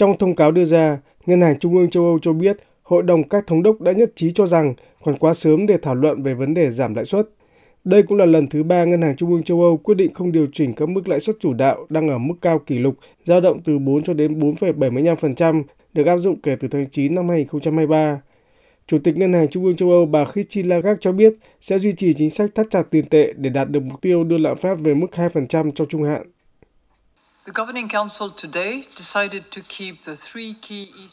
Trong thông cáo đưa ra, Ngân hàng Trung ương châu Âu cho biết Hội đồng các thống đốc đã nhất trí cho rằng còn quá sớm để thảo luận về vấn đề giảm lãi suất. Đây cũng là lần thứ ba Ngân hàng Trung ương châu Âu quyết định không điều chỉnh các mức lãi suất chủ đạo đang ở mức cao kỷ lục, dao động từ 4 cho đến 4,75%, được áp dụng kể từ tháng 9 năm 2023. Chủ tịch Ngân hàng Trung ương châu Âu bà Christine Lagarde cho biết sẽ duy trì chính sách thắt chặt tiền tệ để đạt được mục tiêu đưa lạm phát về mức 2% trong trung hạn.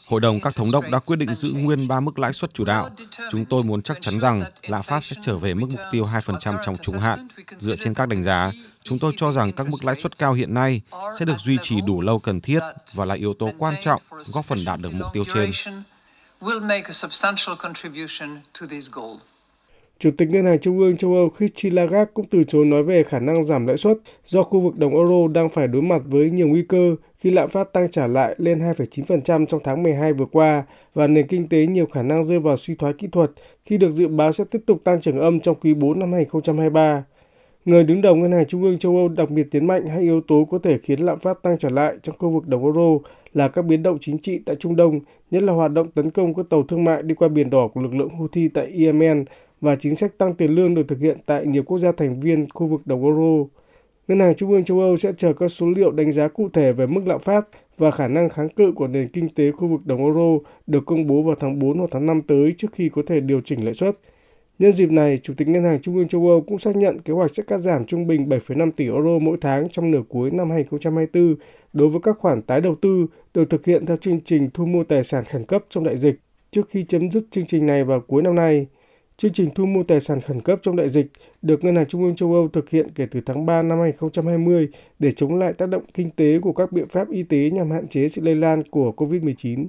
Hội đồng các thống đốc đã quyết định giữ nguyên ba mức lãi suất chủ đạo. Chúng tôi muốn chắc chắn rằng lạm phát sẽ trở về mức mục tiêu 2% trong trung hạn. Dựa trên các đánh giá, chúng tôi cho rằng các mức lãi suất cao hiện nay sẽ được duy trì đủ lâu cần thiết và là yếu tố quan trọng góp phần đạt được mục tiêu trên. Chủ tịch Ngân hàng Trung ương châu Âu Christine Lagarde cũng từ chối nói về khả năng giảm lãi suất do khu vực đồng euro đang phải đối mặt với nhiều nguy cơ khi lạm phát tăng trở lại lên 2,9% trong tháng 12 vừa qua và nền kinh tế nhiều khả năng rơi vào suy thoái kỹ thuật khi được dự báo sẽ tiếp tục tăng trưởng âm trong quý 4 năm 2023. Người đứng đầu Ngân hàng Trung ương châu Âu đặc biệt nhấn mạnh hai yếu tố có thể khiến lạm phát tăng trở lại trong khu vực đồng euro là các biến động chính trị tại Trung Đông, nhất là hoạt động tấn công các tàu thương mại đi qua biển đỏ của lực lượng Houthi tại Yemen và chính sách tăng tiền lương được thực hiện tại nhiều quốc gia thành viên khu vực đồng euro. Ngân hàng Trung ương châu Âu sẽ chờ các số liệu đánh giá cụ thể về mức lạm phát và khả năng kháng cự của nền kinh tế khu vực đồng euro được công bố vào tháng 4 hoặc tháng 5 tới trước khi có thể điều chỉnh lãi suất. Nhân dịp này, Chủ tịch Ngân hàng Trung ương châu Âu cũng xác nhận kế hoạch sẽ cắt giảm trung bình 7,5 tỷ euro mỗi tháng trong nửa cuối năm 2024 đối với các khoản tái đầu tư được thực hiện theo chương trình thu mua tài sản khẩn cấp trong đại dịch. Trước khi chấm dứt chương trình này vào cuối năm nay, chương trình thu mua tài sản khẩn cấp trong đại dịch được Ngân hàng Trung ương châu Âu thực hiện kể từ tháng 3 năm 2020 để chống lại tác động kinh tế của các biện pháp y tế nhằm hạn chế sự lây lan của COVID-19.